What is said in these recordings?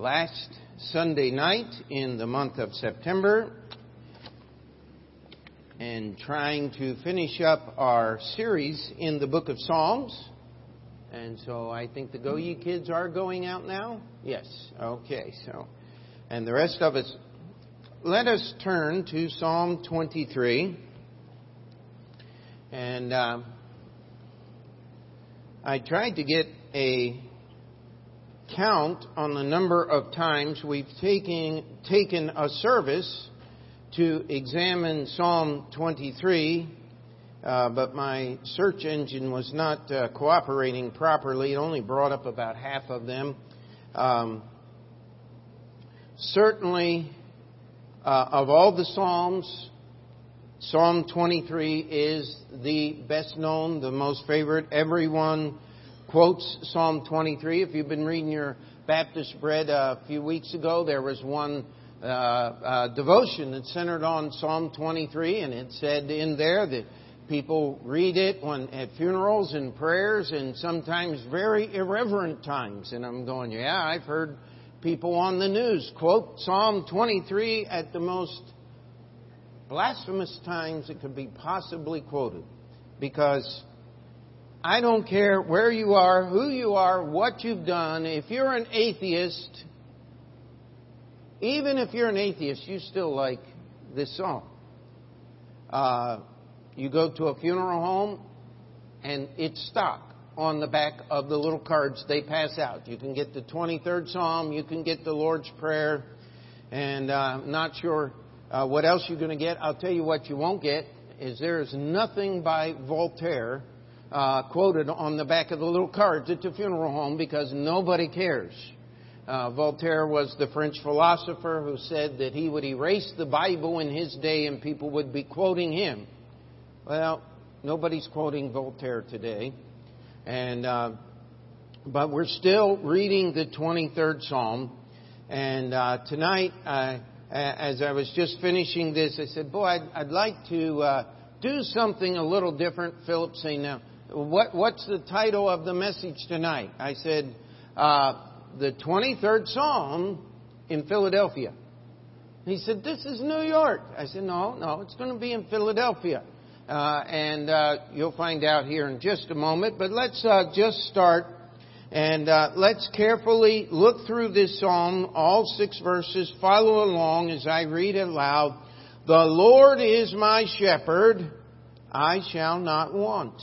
last Sunday night in the month of September and trying to finish up our series in the book of Psalms. And so I think the Go Ye kids are going out now? Yes. Okay, so. And the rest of us, let us turn to Psalm 23. And uh, I tried to get a count on the number of times we've taken, taken a service to examine Psalm 23, uh, but my search engine was not uh, cooperating properly. It only brought up about half of them. Um, certainly, uh, of all the Psalms, Psalm 23 is the best known, the most favorite. Everyone quotes Psalm 23. If you've been reading your Baptist bread a few weeks ago, there was one uh, uh, devotion that centered on Psalm 23, and it said in there that people read it when at funerals and prayers, and sometimes very irreverent times. And I'm going, yeah, I've heard people on the news quote Psalm 23 at the most blasphemous times it could be possibly quoted, because I don't care where you are, who you are, what you've done. If you're an atheist, even if you're an atheist, you still like this song. Uh, you go to a funeral home, and it's stock on the back of the little cards they pass out. You can get the 23rd Psalm, you can get the Lord's Prayer, and uh, I'm not sure uh, what else you're going to get. I'll tell you what you won't get is there is nothing by Voltaire uh, quoted on the back of the little cards at the funeral home because nobody cares. Uh, Voltaire was the French philosopher who said that he would erase the Bible in his day and people would be quoting him. Well, nobody's quoting Voltaire today, and uh, but we're still reading the 23rd Psalm. And uh, tonight, as I was just finishing this, I said, "Boy, I'd, I'd like to uh, do something a little different." Philip saying, "Now, what, what's the title of the message tonight? I said, uh, the 23rd Psalm in Philadelphia. He said, this is New York. I said, no, no, it's going to be in Philadelphia. Uh, and uh, you'll find out here in just a moment. But let's uh, just start and uh, let's carefully look through this psalm, all six verses. Follow along as I read it aloud. The Lord is my shepherd, I shall not want.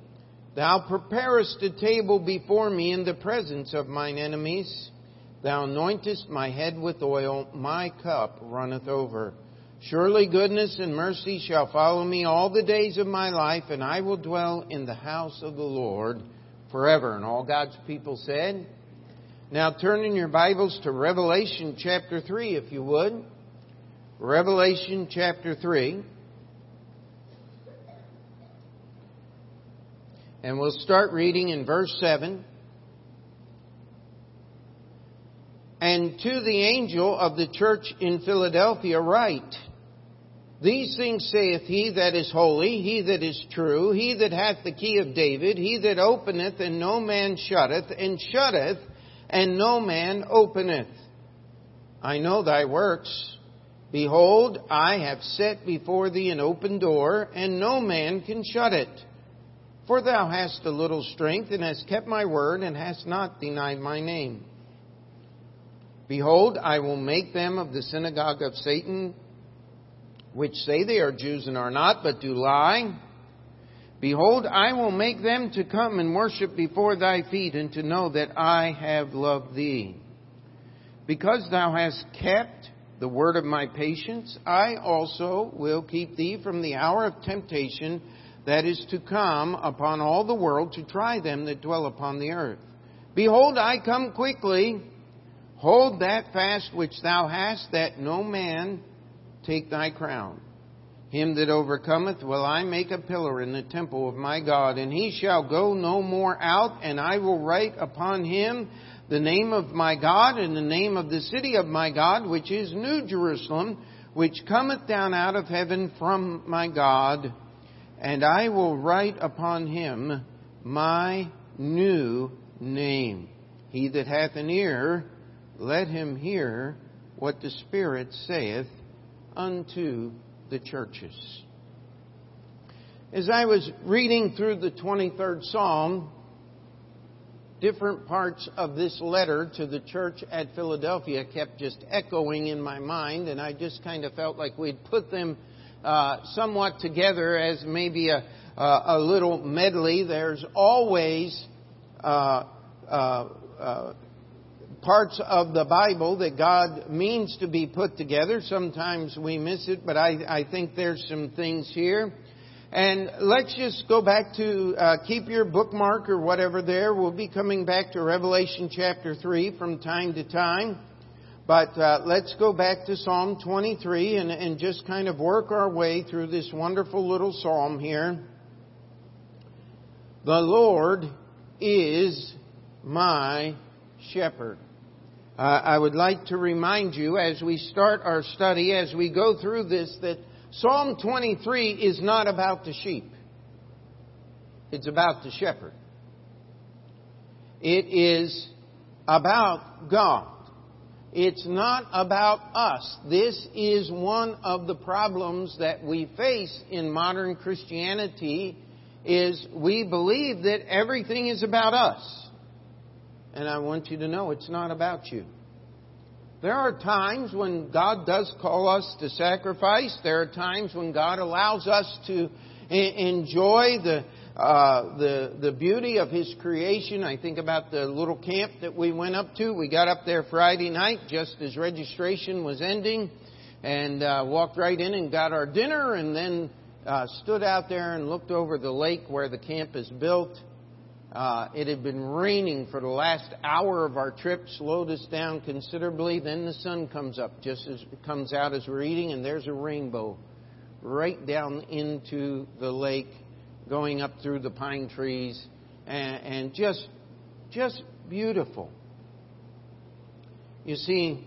Thou preparest a table before me in the presence of mine enemies. Thou anointest my head with oil, my cup runneth over. Surely goodness and mercy shall follow me all the days of my life, and I will dwell in the house of the Lord forever. And all God's people said, Now turn in your Bibles to Revelation chapter 3, if you would. Revelation chapter 3. And we'll start reading in verse 7. And to the angel of the church in Philadelphia write, These things saith he that is holy, he that is true, he that hath the key of David, he that openeth and no man shutteth, and shutteth and no man openeth. I know thy works. Behold, I have set before thee an open door, and no man can shut it. For thou hast a little strength, and hast kept my word, and hast not denied my name. Behold, I will make them of the synagogue of Satan, which say they are Jews and are not, but do lie. Behold, I will make them to come and worship before thy feet, and to know that I have loved thee. Because thou hast kept the word of my patience, I also will keep thee from the hour of temptation that is to come upon all the world to try them that dwell upon the earth. Behold, I come quickly. Hold that fast which thou hast, that no man take thy crown. Him that overcometh will I make a pillar in the temple of my God, and he shall go no more out, and I will write upon him the name of my God and the name of the city of my God, which is New Jerusalem, which cometh down out of heaven from my God, and I will write upon him my new name. He that hath an ear, let him hear what the Spirit saith unto the churches. As I was reading through the 23rd Psalm, different parts of this letter to the church at Philadelphia kept just echoing in my mind, and I just kind of felt like we'd put them uh, somewhat together as maybe a, a little medley. There's always uh, uh, uh, parts of the Bible that God means to be put together. Sometimes we miss it, but I, I think there's some things here. And let's just go back to uh, keep your bookmark or whatever there. We'll be coming back to Revelation chapter 3 from time to time. But uh, let's go back to Psalm 23 and, and just kind of work our way through this wonderful little psalm here. The Lord is my shepherd. Uh, I would like to remind you as we start our study, as we go through this, that Psalm 23 is not about the sheep. It's about the shepherd. It is about God. It's not about us. This is one of the problems that we face in modern Christianity is we believe that everything is about us. And I want you to know it's not about you. There are times when God does call us to sacrifice. There are times when God allows us to enjoy the, uh, the, the beauty of His creation. I think about the little camp that we went up to. We got up there Friday night just as registration was ending and uh, walked right in and got our dinner and then uh, stood out there and looked over the lake where the camp is built uh, it had been raining for the last hour of our trip, slowed us down considerably. Then the sun comes up just as it comes out as we're eating, and there's a rainbow right down into the lake, going up through the pine trees, and, and just, just beautiful. You see,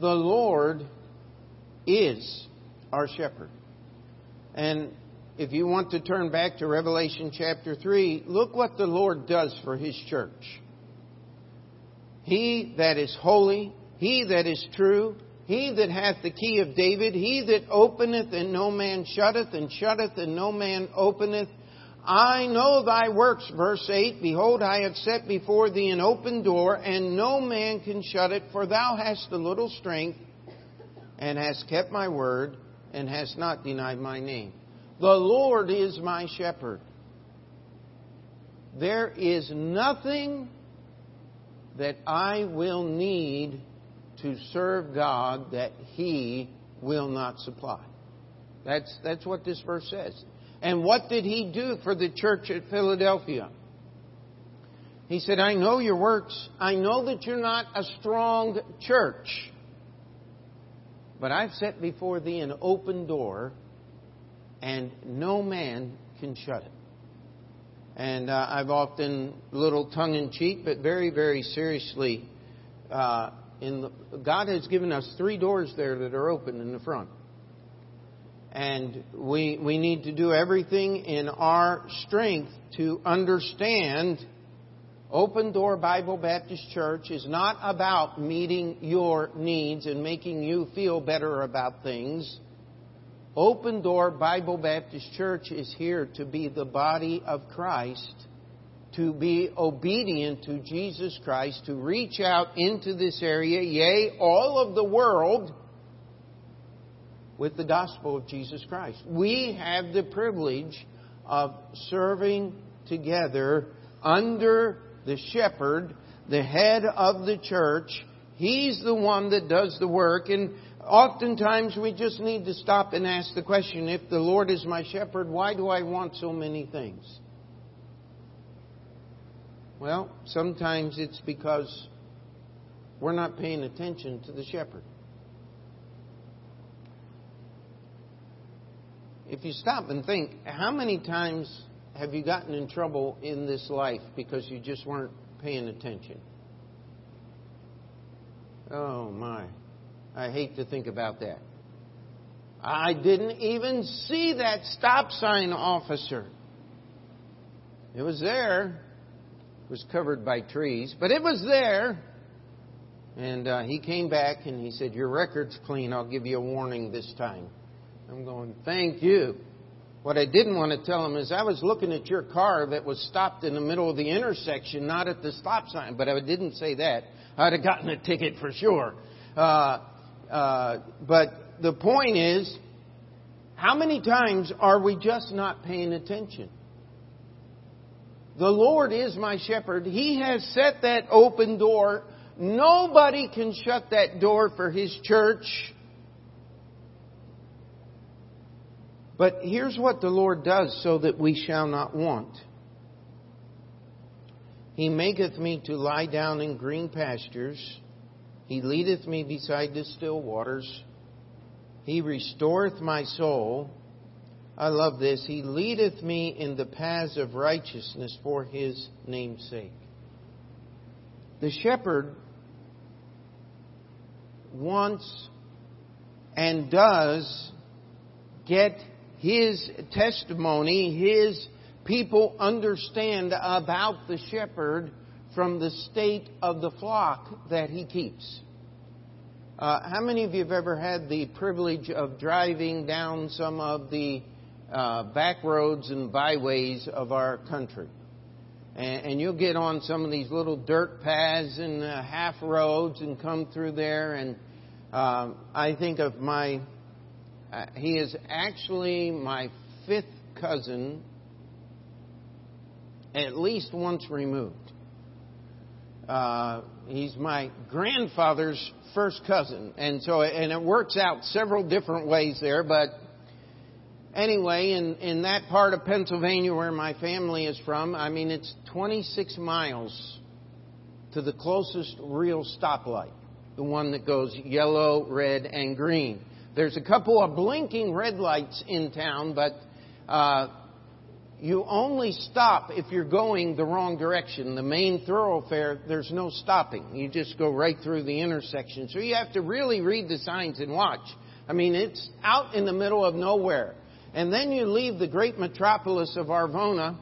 the Lord is our shepherd. And if you want to turn back to Revelation chapter 3, look what the Lord does for His church. He that is holy, He that is true, He that hath the key of David, He that openeth and no man shutteth, and shutteth and no man openeth. I know thy works, verse 8. Behold, I have set before thee an open door, and no man can shut it, for thou hast a little strength, and hast kept my word, and hast not denied my name. The Lord is my shepherd. There is nothing that I will need to serve God that He will not supply. That's, that's what this verse says. And what did He do for the church at Philadelphia? He said, I know your works. I know that you're not a strong church. But I've set before thee an open door and no man can shut it. And uh, I've often, little tongue in cheek, but very, very seriously, uh, in the, God has given us three doors there that are open in the front. And we, we need to do everything in our strength to understand Open Door Bible Baptist Church is not about meeting your needs and making you feel better about things. Open Door Bible Baptist Church is here to be the body of Christ, to be obedient to Jesus Christ, to reach out into this area, yea, all of the world, with the gospel of Jesus Christ. We have the privilege of serving together under the shepherd, the head of the church. He's the one that does the work. And oftentimes we just need to stop and ask the question if the Lord is my shepherd, why do I want so many things? Well, sometimes it's because we're not paying attention to the shepherd. If you stop and think, how many times have you gotten in trouble in this life because you just weren't paying attention? Oh my. I hate to think about that. I didn't even see that stop sign officer. It was there. Was covered by trees, but it was there. And uh, he came back and he said, Your record's clean. I'll give you a warning this time. I'm going, Thank you. What I didn't want to tell him is I was looking at your car that was stopped in the middle of the intersection, not at the stop sign. But I didn't say that. I'd have gotten a ticket for sure. Uh, uh, but the point is, how many times are we just not paying attention? The Lord is my shepherd. He has set that open door. Nobody can shut that door for His church. But here's what the Lord does so that we shall not want. He maketh me to lie down in green pastures. He leadeth me beside the still waters. He restoreth my soul. I love this. He leadeth me in the paths of righteousness for his name's sake. The shepherd wants and does get his testimony, his people understand about the shepherd from the state of the flock that he keeps. Uh, how many of you have ever had the privilege of driving down some of the uh, back roads and byways of our country? And, and, you'll get on some of these little dirt paths and uh, half roads and come through there. And um, I think of my, uh, he is actually my fifth cousin at least once removed. Uh, he's my grandfather's first cousin, and so and it works out several different ways there. But anyway, in in that part of Pennsylvania where my family is from, I mean it's 26 miles to the closest real stoplight, the one that goes yellow, red, and green. There's a couple of blinking red lights in town, but uh, you only stop if you're going the wrong direction. The main thoroughfare, there's no stopping. You just go right through the intersection. So you have to really read the signs and watch. I mean, it's out in the middle of nowhere. And then you leave the great metropolis of Arvona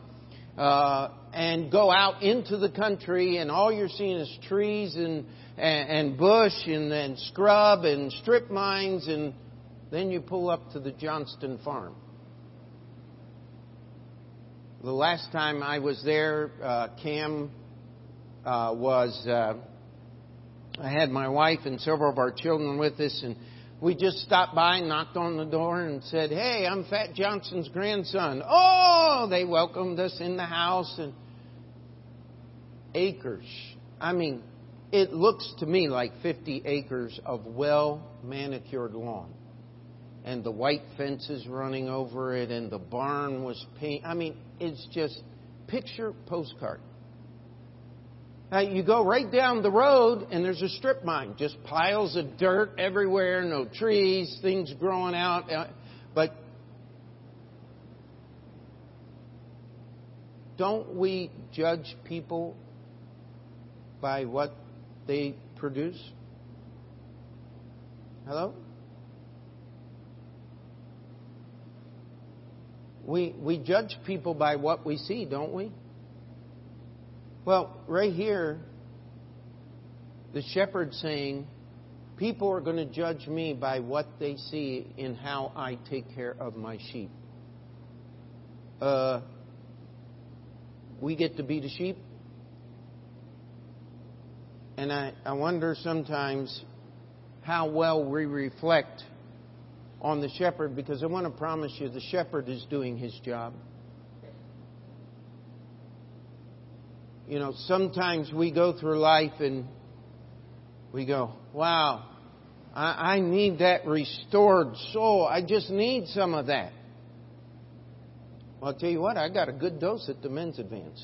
uh, and go out into the country, and all you're seeing is trees and, and, and bush and then scrub and strip mines, and then you pull up to the Johnston farm. The last time I was there, uh, Cam uh, was. Uh, I had my wife and several of our children with us, and we just stopped by, knocked on the door, and said, "Hey, I'm Fat Johnson's grandson." Oh, they welcomed us in the house and acres. I mean, it looks to me like 50 acres of well manicured lawn and the white fences running over it, and the barn was painted. I mean, it's just picture postcard. Now, you go right down the road, and there's a strip mine, just piles of dirt everywhere, no trees, things growing out. Uh, but don't we judge people by what they produce? Hello? We, we judge people by what we see, don't we? Well, right here, the shepherd saying, People are going to judge me by what they see in how I take care of my sheep. Uh, we get to be the sheep. And I, I wonder sometimes how well we reflect on the shepherd because I want to promise you the shepherd is doing his job. You know, sometimes we go through life and we go, wow, I, I need that restored soul. I just need some of that. Well, I'll tell you what, I got a good dose at the men's advance.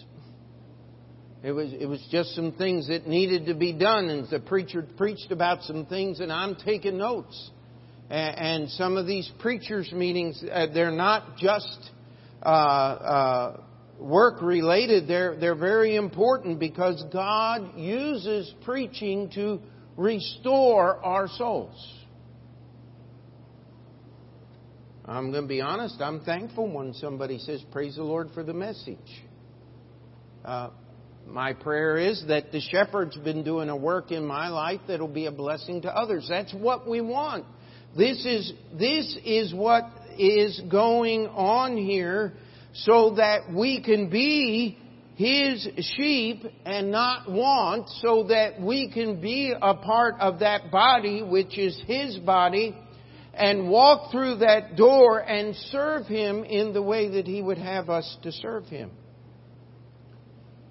It was, it was just some things that needed to be done, and the preacher preached about some things, and I'm taking notes. And, some of these preachers' meetings, uh, they're not just uh, uh, work related, they're, they're very important because God uses preaching to restore our souls. I'm going to be honest, I'm thankful when somebody says, Praise the Lord for the message. Uh, my prayer is that the shepherd's been doing a work in my life that'll be a blessing to others. That's what we want. This is, this is what is going on here so that we can be His sheep and not want, so that we can be a part of that body which is His body and walk through that door and serve Him in the way that He would have us to serve Him.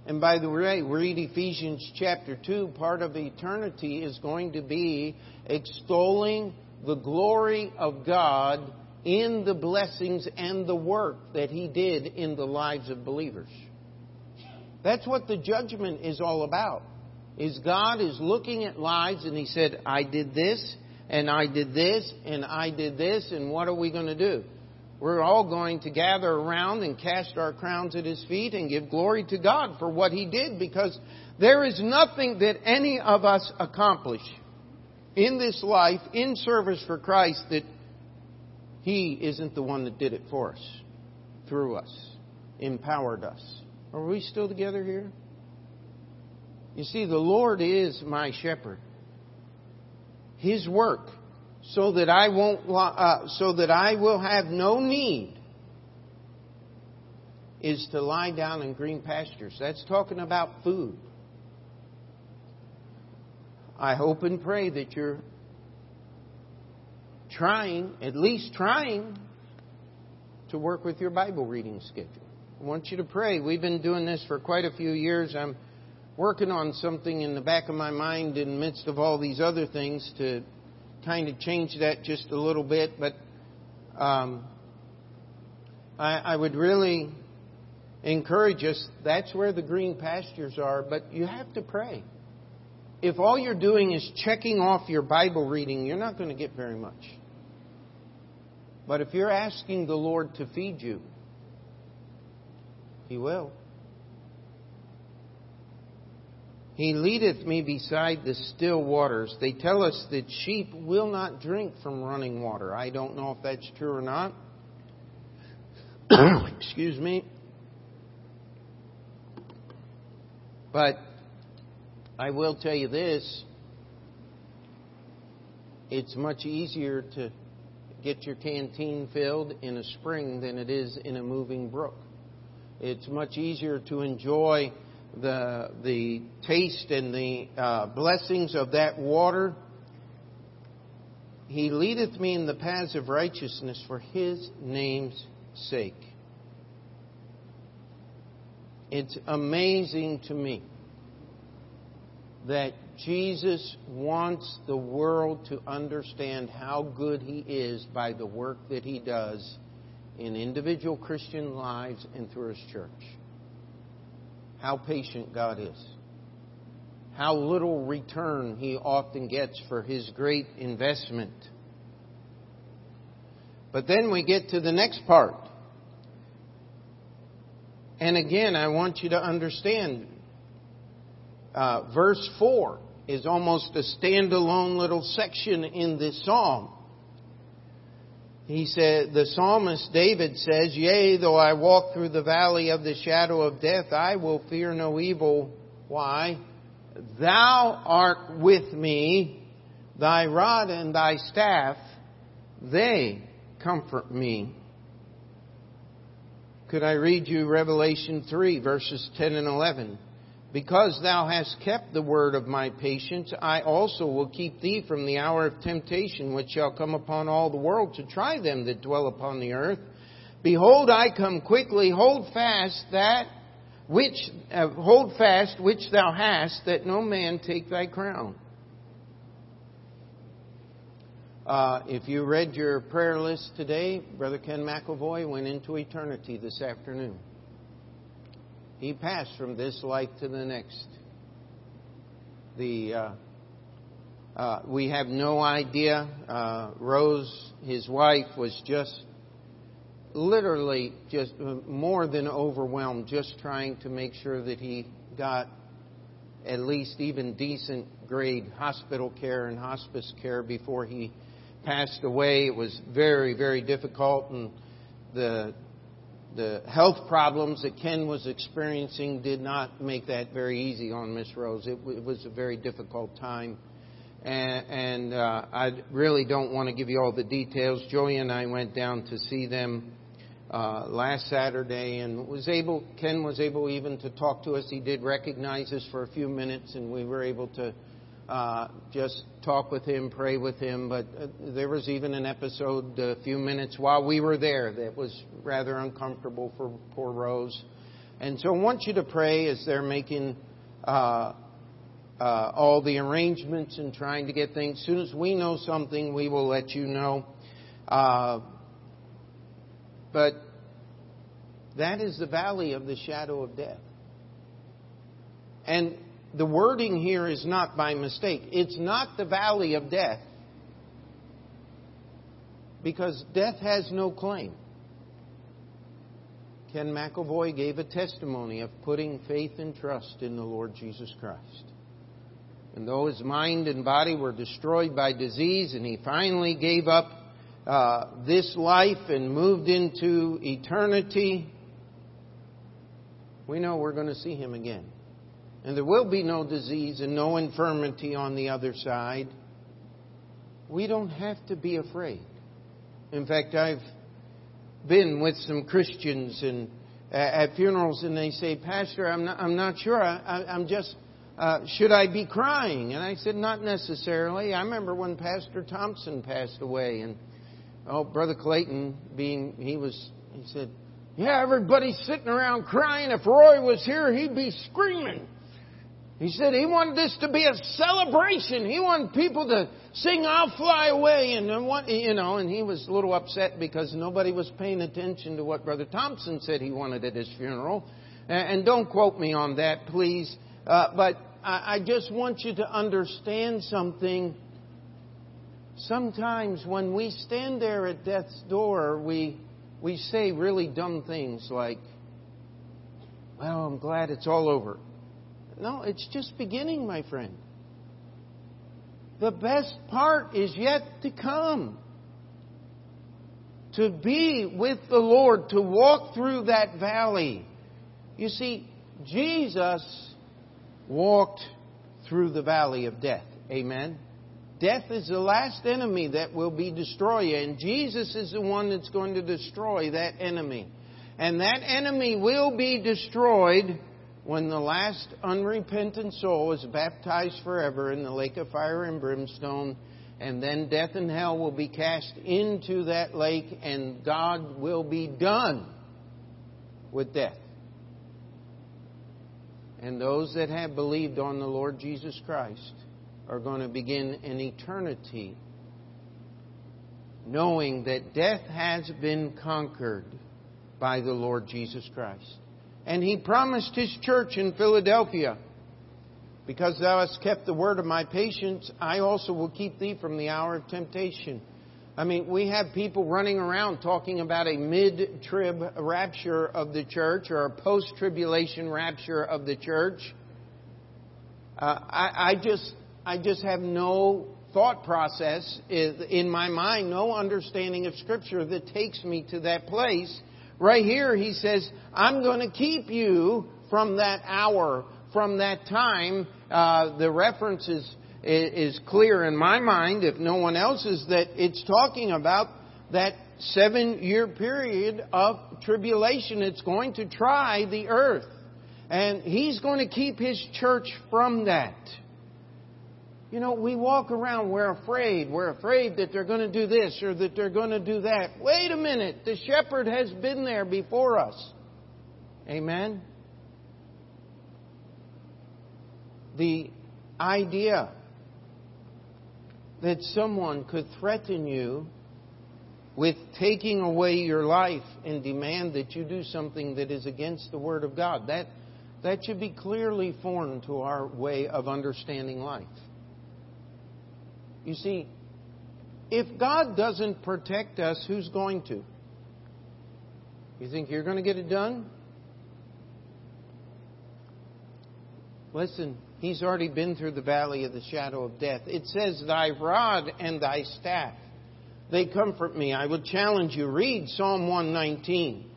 And by the way, read Ephesians chapter 2. Part of eternity is going to be extolling the glory of God in the blessings and the work that He did in the lives of believers. That's what the judgment is all about. Is God is looking at lives and He said, I did this, and I did this, and I did this, and what are we going to do? We're all going to gather around and cast our crowns at His feet and give glory to God for what He did because there is nothing that any of us accomplish in this life in service for Christ that He isn't the one that did it for us, through us, empowered us. Are we still together here? You see, the Lord is my shepherd. His work, so that I won't, uh, so that I will have no need, is to lie down in green pastures. That's talking about food. I hope and pray that you're trying, at least trying, to work with your Bible reading schedule. I want you to pray. We've been doing this for quite a few years. I'm working on something in the back of my mind in the midst of all these other things to kind of change that just a little bit. But um, I, I would really encourage us. That's where the green pastures are. But you have to pray. If all you're doing is checking off your Bible reading, you're not going to get very much. But if you're asking the Lord to feed you, He will. He leadeth me beside the still waters. They tell us that sheep will not drink from running water. I don't know if that's true or not. Excuse me. But I will tell you this it's much easier to get your canteen filled in a spring than it is in a moving brook. It's much easier to enjoy the, the taste and the uh, blessings of that water. He leadeth me in the paths of righteousness for his name's sake. It's amazing to me that Jesus wants the world to understand how good he is by the work that he does in individual Christian lives and through his church how patient God is, how little return He often gets for His great investment. But then we get to the next part. And again, I want you to understand uh, verse 4 is almost a standalone little section in this psalm. He said, the psalmist David says, Yea, though I walk through the valley of the shadow of death, I will fear no evil. Why? Thou art with me, thy rod and thy staff, they comfort me. Could I read you Revelation 3, verses 10 and 11? Because thou hast kept the word of my patience, I also will keep thee from the hour of temptation which shall come upon all the world to try them that dwell upon the earth. Behold, I come quickly. Hold fast that which uh, hold fast which thou hast, that no man take thy crown. Uh, if you read your prayer list today, Brother Ken McElvoy went into eternity this afternoon. He passed from this life to the next. The uh, uh, we have no idea. Uh, Rose, his wife, was just literally just more than overwhelmed, just trying to make sure that he got at least even decent grade hospital care and hospice care before he passed away. It was very, very difficult, and the the health problems that Ken was experiencing did not make that very easy on Miss Rose. It, it, was a very difficult time, and, and uh, I really don't want to give you all the details. Joey and I went down to see them uh, last Saturday and was able, Ken was able even to talk to us. He did recognize us for a few minutes and we were able to uh, just talk with him, pray with him. But uh, there was even an episode a few minutes while we were there that was rather uncomfortable for poor Rose. And so I want you to pray as they're making uh, uh, all the arrangements and trying to get things. As soon as we know something, we will let you know. Uh, but that is the valley of the shadow of death. And the wording here is not by mistake. It's not the valley of death because death has no claim. Ken McElvoy gave a testimony of putting faith and trust in the Lord Jesus Christ. And though his mind and body were destroyed by disease and he finally gave up uh, this life and moved into eternity, we know we're going to see him again. And there will be no disease and no infirmity on the other side. We don't have to be afraid. In fact, I've been with some Christians and at funerals, and they say, "Pastor, I'm not, I'm not sure. I, am just uh, should I be crying?" And I said, "Not necessarily." I remember when Pastor Thompson passed away, and oh, Brother Clayton, being he was, he said, "Yeah, everybody's sitting around crying. If Roy was here, he'd be screaming." He said he wanted this to be a celebration. He wanted people to sing "I'll Fly Away," and you know, and he was a little upset because nobody was paying attention to what Brother Thompson said he wanted at his funeral. And don't quote me on that, please. Uh, but I just want you to understand something sometimes when we stand there at death's door, we, we say really dumb things like, Well, I'm glad it's all over. No, it's just beginning, my friend. The best part is yet to come. To be with the Lord, to walk through that valley. You see, Jesus walked through the valley of death. Amen. Death is the last enemy that will be destroyed, and Jesus is the one that's going to destroy that enemy. And that enemy will be destroyed when the last unrepentant soul is baptized forever in the lake of fire and brimstone, and then death and hell will be cast into that lake, and God will be done with death. And those that have believed on the Lord Jesus Christ are going to begin an eternity knowing that death has been conquered by the Lord Jesus Christ. And he promised his church in Philadelphia, because thou hast kept the word of my patience, I also will keep thee from the hour of temptation. I mean, we have people running around talking about a mid trib rapture of the church or a post tribulation rapture of the church. Uh, I, I just I just have no thought process in my mind, no understanding of Scripture that takes me to that place. Right here, he says, I'm going to keep you from that hour, from that time. Uh, the reference is, is clear in my mind, if no one else's, that it's talking about that seven year period of tribulation. It's going to try the earth. And he's going to keep his church from that. You know, we walk around, we're afraid. We're afraid that they're going to do this or that they're going to do that. Wait a minute. The shepherd has been there before us. Amen? The idea that someone could threaten you with taking away your life and demand that you do something that is against the Word of God, that, That should be clearly foreign to our way of understanding life. You see, if God doesn't protect us, who's going to? You think you're going to get it done? Listen, he's already been through the valley of the shadow of death. It says, Thy rod and thy staff, they comfort me. I would challenge you, read Psalm 119.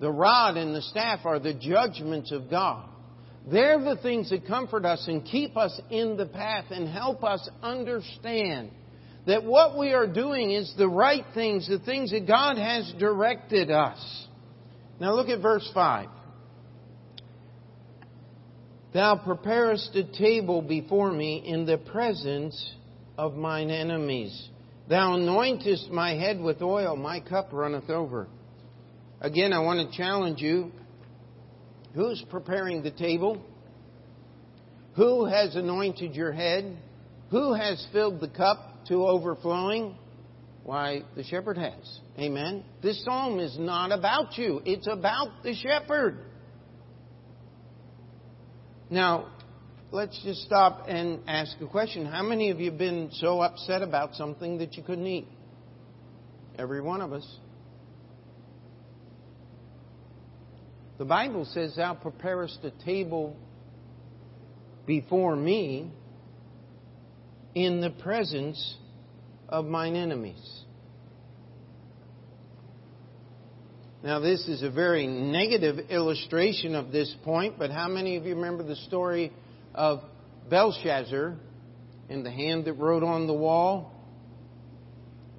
The rod and the staff are the judgments of God. They're the things that comfort us and keep us in the path and help us understand that what we are doing is the right things, the things that God has directed us. Now look at verse 5. Thou preparest a table before me in the presence of mine enemies. Thou anointest my head with oil, my cup runneth over. Again, I want to challenge you. Who's preparing the table? Who has anointed your head? Who has filled the cup to overflowing? Why, the shepherd has. Amen. This psalm is not about you, it's about the shepherd. Now, let's just stop and ask a question. How many of you have been so upset about something that you couldn't eat? Every one of us. The Bible says, Thou preparest a table before me in the presence of mine enemies. Now, this is a very negative illustration of this point, but how many of you remember the story of Belshazzar and the hand that wrote on the wall?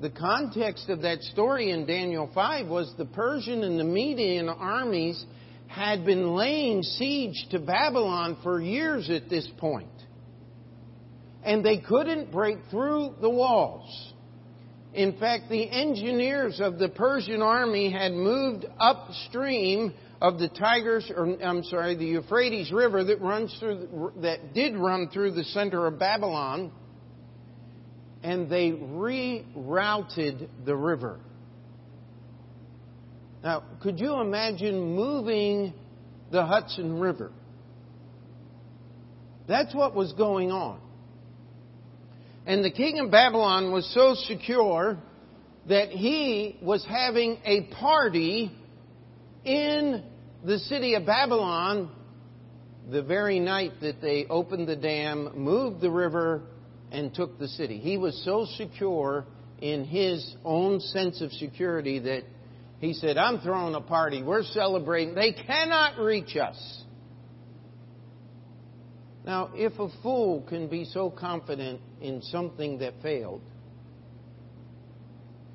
The context of that story in Daniel 5 was the Persian and the Median armies had been laying siege to Babylon for years at this point. And they couldn't break through the walls. In fact, the engineers of the Persian army had moved upstream of the Tigris, or I'm sorry, the Euphrates River that runs through, that did run through the center of Babylon, and they rerouted the river. Now, could you imagine moving the Hudson River? That's what was going on. And the king of Babylon was so secure that he was having a party in the city of Babylon the very night that they opened the dam, moved the river, and took the city. He was so secure in his own sense of security that he said, I'm throwing a party. We're celebrating. They cannot reach us. Now, if a fool can be so confident in something that failed,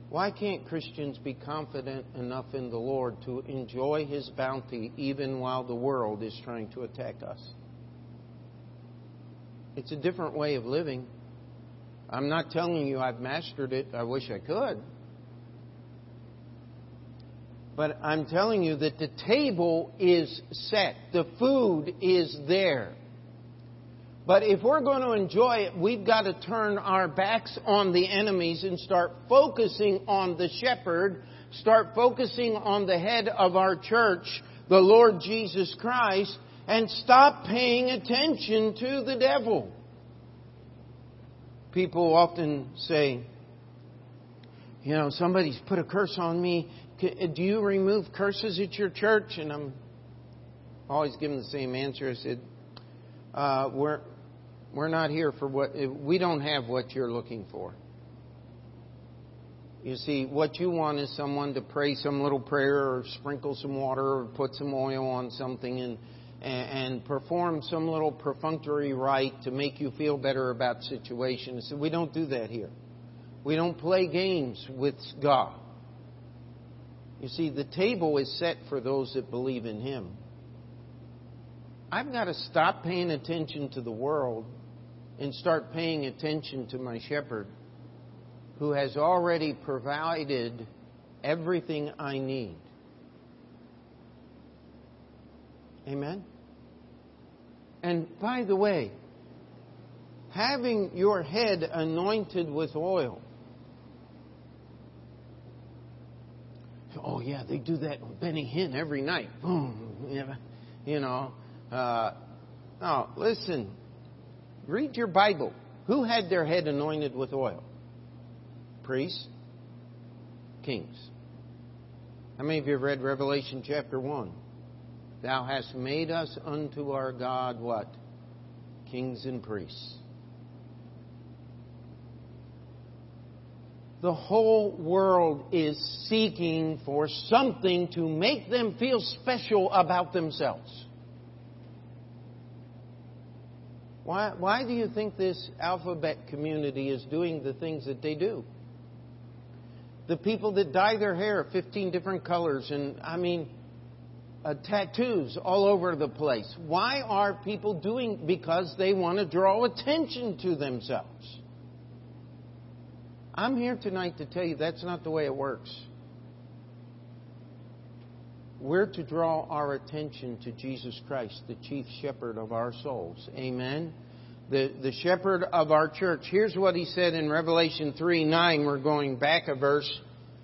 why can't Christians be confident enough in the Lord to enjoy His bounty even while the world is trying to attack us? It's a different way of living. I'm not telling you I've mastered it. I wish I could. But I'm telling you that the table is set. The food is there. But if we're going to enjoy it, we've got to turn our backs on the enemies and start focusing on the shepherd, start focusing on the head of our church, the Lord Jesus Christ, and stop paying attention to the devil. People often say, you know, somebody's put a curse on me. Do you remove curses at your church? And I'm always giving the same answer. I said, uh, we're, we're not here for what, we don't have what you're looking for. You see, what you want is someone to pray some little prayer or sprinkle some water or put some oil on something and, and perform some little perfunctory rite to make you feel better about the situation. So we don't do that here. We don't play games with God. You see, the table is set for those that believe in Him. I've got to stop paying attention to the world and start paying attention to my shepherd who has already provided everything I need. Amen? And by the way, having your head anointed with oil. Oh, yeah, they do that Benny Hinn every night. Boom. you know. Uh, no, listen. Read your Bible. Who had their head anointed with oil? Priests? Kings. How many of you have read Revelation chapter 1? Thou hast made us unto our God what? Kings and priests. The whole world is seeking for something to make them feel special about themselves. Why, why do you think this alphabet community is doing the things that they do? The people that dye their hair 15 different colors, and I mean, uh, tattoos all over the place. Why are people doing? Because they want to draw attention to themselves. I'm here tonight to tell you that's not the way it works. We're to draw our attention to Jesus Christ, the chief shepherd of our souls. Amen. The, the shepherd of our church. Here's what he said in Revelation 3 9. We're going back a verse.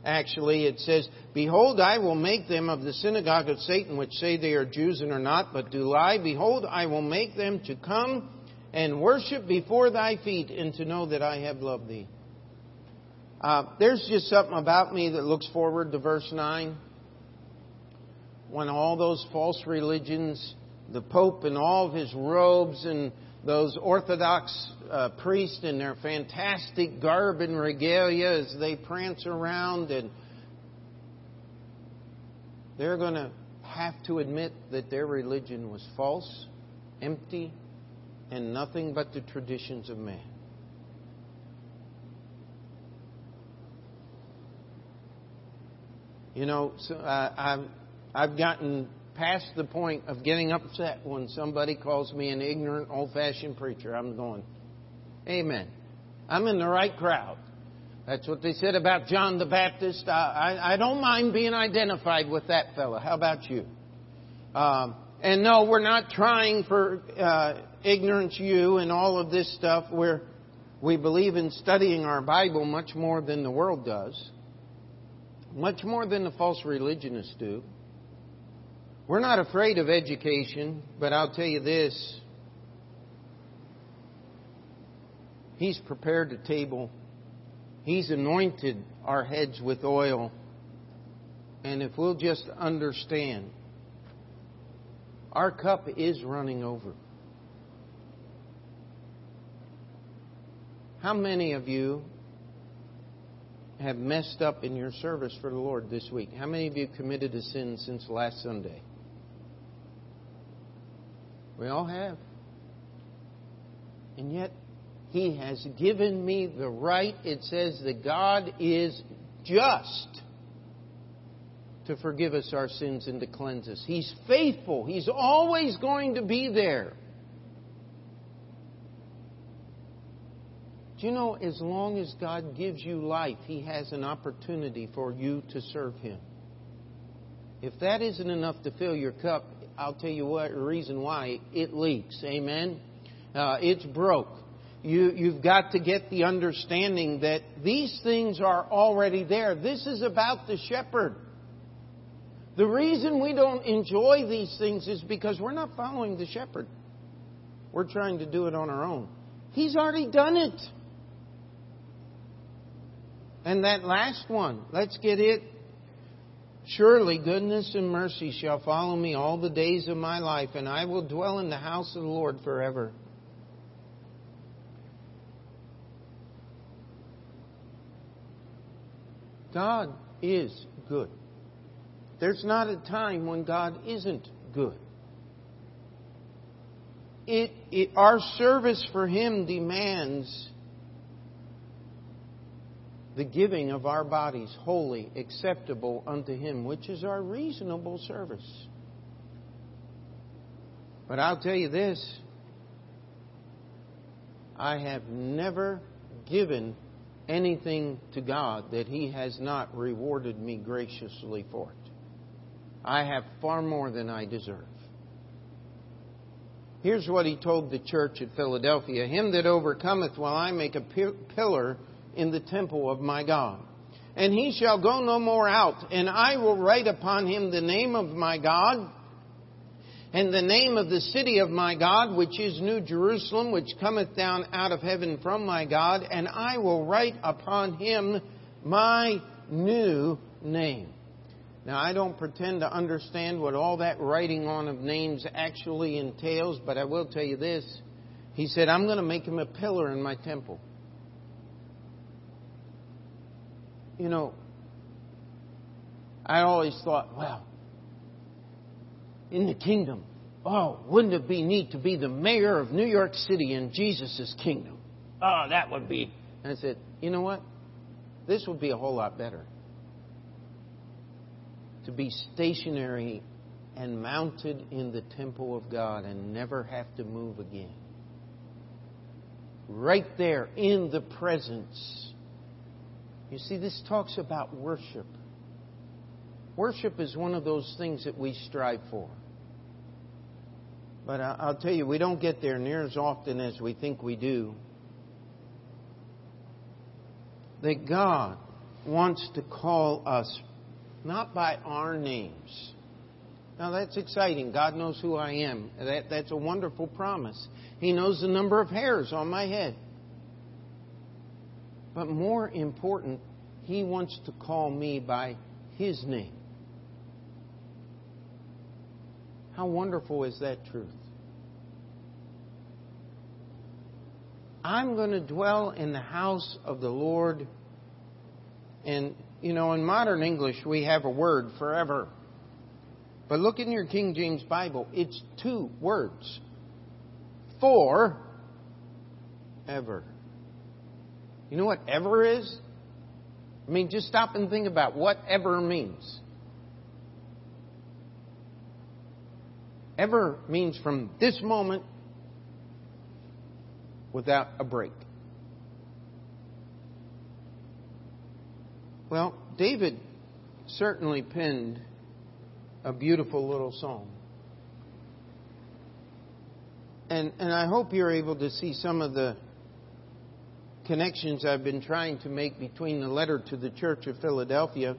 Actually, it says, Behold, I will make them of the synagogue of Satan, which say they are Jews and are not, but do lie. Behold, I will make them to come and worship before thy feet, and to know that I have loved thee. Uh, there's just something about me that looks forward to verse 9. When all those false religions, the Pope and all of his robes, and those Orthodox uh, priests in their fantastic garb and regalia as they prance around and they're going to have to admit that their religion was false, empty, and nothing but the traditions of man. You know, so, uh, I've, I've gotten past the point of getting upset when somebody calls me an ignorant, old fashioned preacher. I'm going, Amen. I'm in the right crowd. That's what they said about John the Baptist. I, I, I don't mind being identified with that fella. How about you? Um, and no, we're not trying for uh, ignorance you and all of this stuff. Where we believe in studying our Bible much more than the world does, much more than the false religionists do. We're not afraid of education, but I'll tell you this. He's prepared a table He's anointed our heads with oil. And if we'll just understand, our cup is running over. How many of you have messed up in your service for the Lord this week? How many of you committed a sin since last Sunday? We all have. And yet, he has given me the right. It says that God is just to forgive us our sins and to cleanse us. He's faithful. He's always going to be there. You know, as long as God gives you life, He has an opportunity for you to serve Him. If that isn't enough to fill your cup, I'll tell you what reason why it leaks. Amen. Uh, it's broke you, you've got to get the understanding that these things are already there. This is about the shepherd. The reason we don't enjoy these things is because we're not following the shepherd. We're trying to do it on our own. He's already done it. And that last one, let's get it. Surely goodness and mercy shall follow me all the days of my life, and I will dwell in the house of the Lord forever. God is good. There's not a time when God isn't good. It, it, our service for Him demands the giving of our bodies wholly acceptable unto Him, which is our reasonable service. But I'll tell you this I have never given anything to God that He has not rewarded me graciously for it. I have far more than I deserve. Here's what He told the church at Philadelphia Him that overcometh will I make a pillar in the temple of my God. And he shall go no more out, and I will write upon him the name of my God and the name of the city of my God, which is New Jerusalem, which cometh down out of heaven from my God, and I will write upon him my new name. Now, I don't pretend to understand what all that writing on of names actually entails, but I will tell you this. He said, I'm going to make him a pillar in my temple. You know, I always thought, well, in the kingdom, oh, wouldn't it be neat to be the mayor of New York City in Jesus' kingdom? Oh, that would be. And I said, you know what? This would be a whole lot better to be stationary and mounted in the temple of God and never have to move again. Right there in the presence. You see, this talks about worship. Worship is one of those things that we strive for. But I'll tell you, we don't get there near as often as we think we do. That God wants to call us not by our names. Now that's exciting. God knows who I am. That, that's a wonderful promise. He knows the number of hairs on my head. But more important, He wants to call me by His name. How wonderful is that truth? I'm going to dwell in the house of the Lord. And you know, in modern English, we have a word forever. But look in your King James Bible, it's two words. For ever. You know what ever is? I mean, just stop and think about what ever means. Ever means from this moment without a break. Well, David certainly penned a beautiful little song. And, and I hope you're able to see some of the connections I've been trying to make between the letter to the church of Philadelphia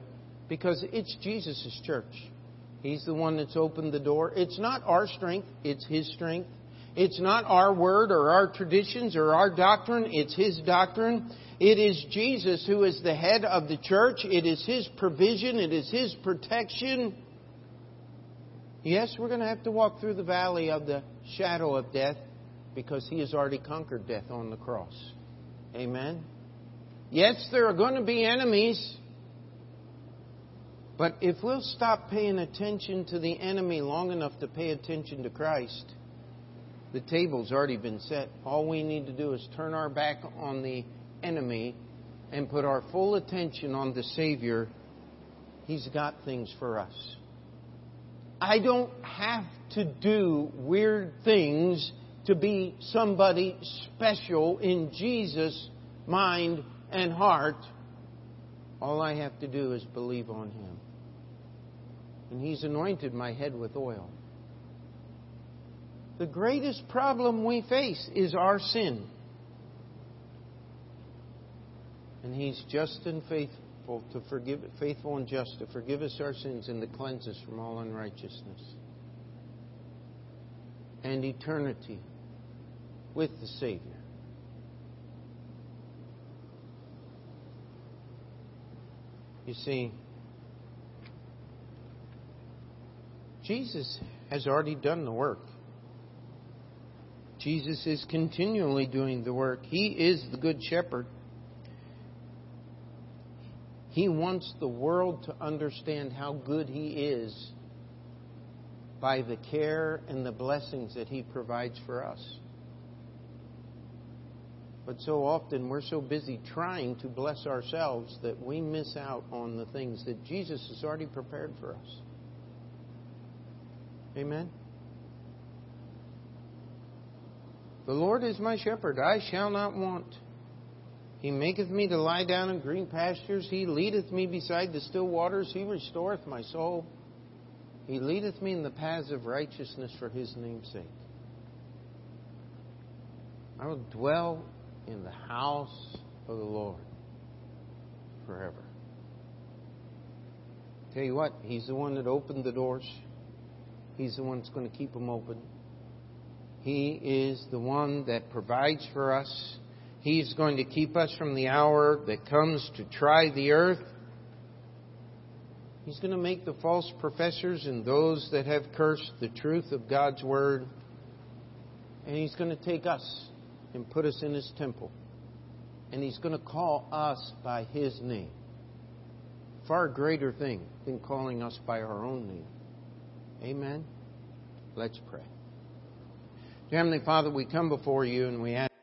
because it's Jesus' church. He's the one that's opened the door. It's not our strength, it's His strength. It's not our word or our traditions or our doctrine, it's His doctrine. It is Jesus who is the head of the church. It is His provision. It is His protection. Yes, we're going to have to walk through the valley of the shadow of death because He has already conquered death on the cross. Amen. Yes, there are going to be enemies. But if we'll stop paying attention to the enemy long enough to pay attention to Christ, the table's already been set. All we need to do is turn our back on the enemy and put our full attention on the Savior, He's got things for us. I don't have to do weird things to be somebody special in Jesus' mind and heart. All I have to do is believe on Him. And He's anointed my head with oil. The greatest problem we face is our sin. And He's just and faithful to forgive, faithful and just to forgive us our sins and to cleanse us from all unrighteousness. And eternity with the Savior. You see, Jesus has already done the work. Jesus is continually doing the work. He is the Good Shepherd. He wants the world to understand how good He is by the care and the blessings that He provides for us. But so often we're so busy trying to bless ourselves that we miss out on the things that Jesus has already prepared for us. Amen? The Lord is my shepherd, I shall not want. He maketh me to lie down in green pastures. He leadeth me beside the still waters. He restoreth my soul. He leadeth me in the paths of righteousness for his name's sake. I will dwell in the house of the Lord forever. Tell you what, He's the one that opened the doors. He's the one that's going to keep them open. He is the one that provides for us. He's going to keep us from the hour that comes to try the earth. He's going to make the false professors and those that have cursed the truth of God's Word. And He's going to take us and put us in His temple. And He's going to call us by His name. Far greater thing than calling us by our own name. Amen. Let's pray. Dear Heavenly Father, we come before you and we ask.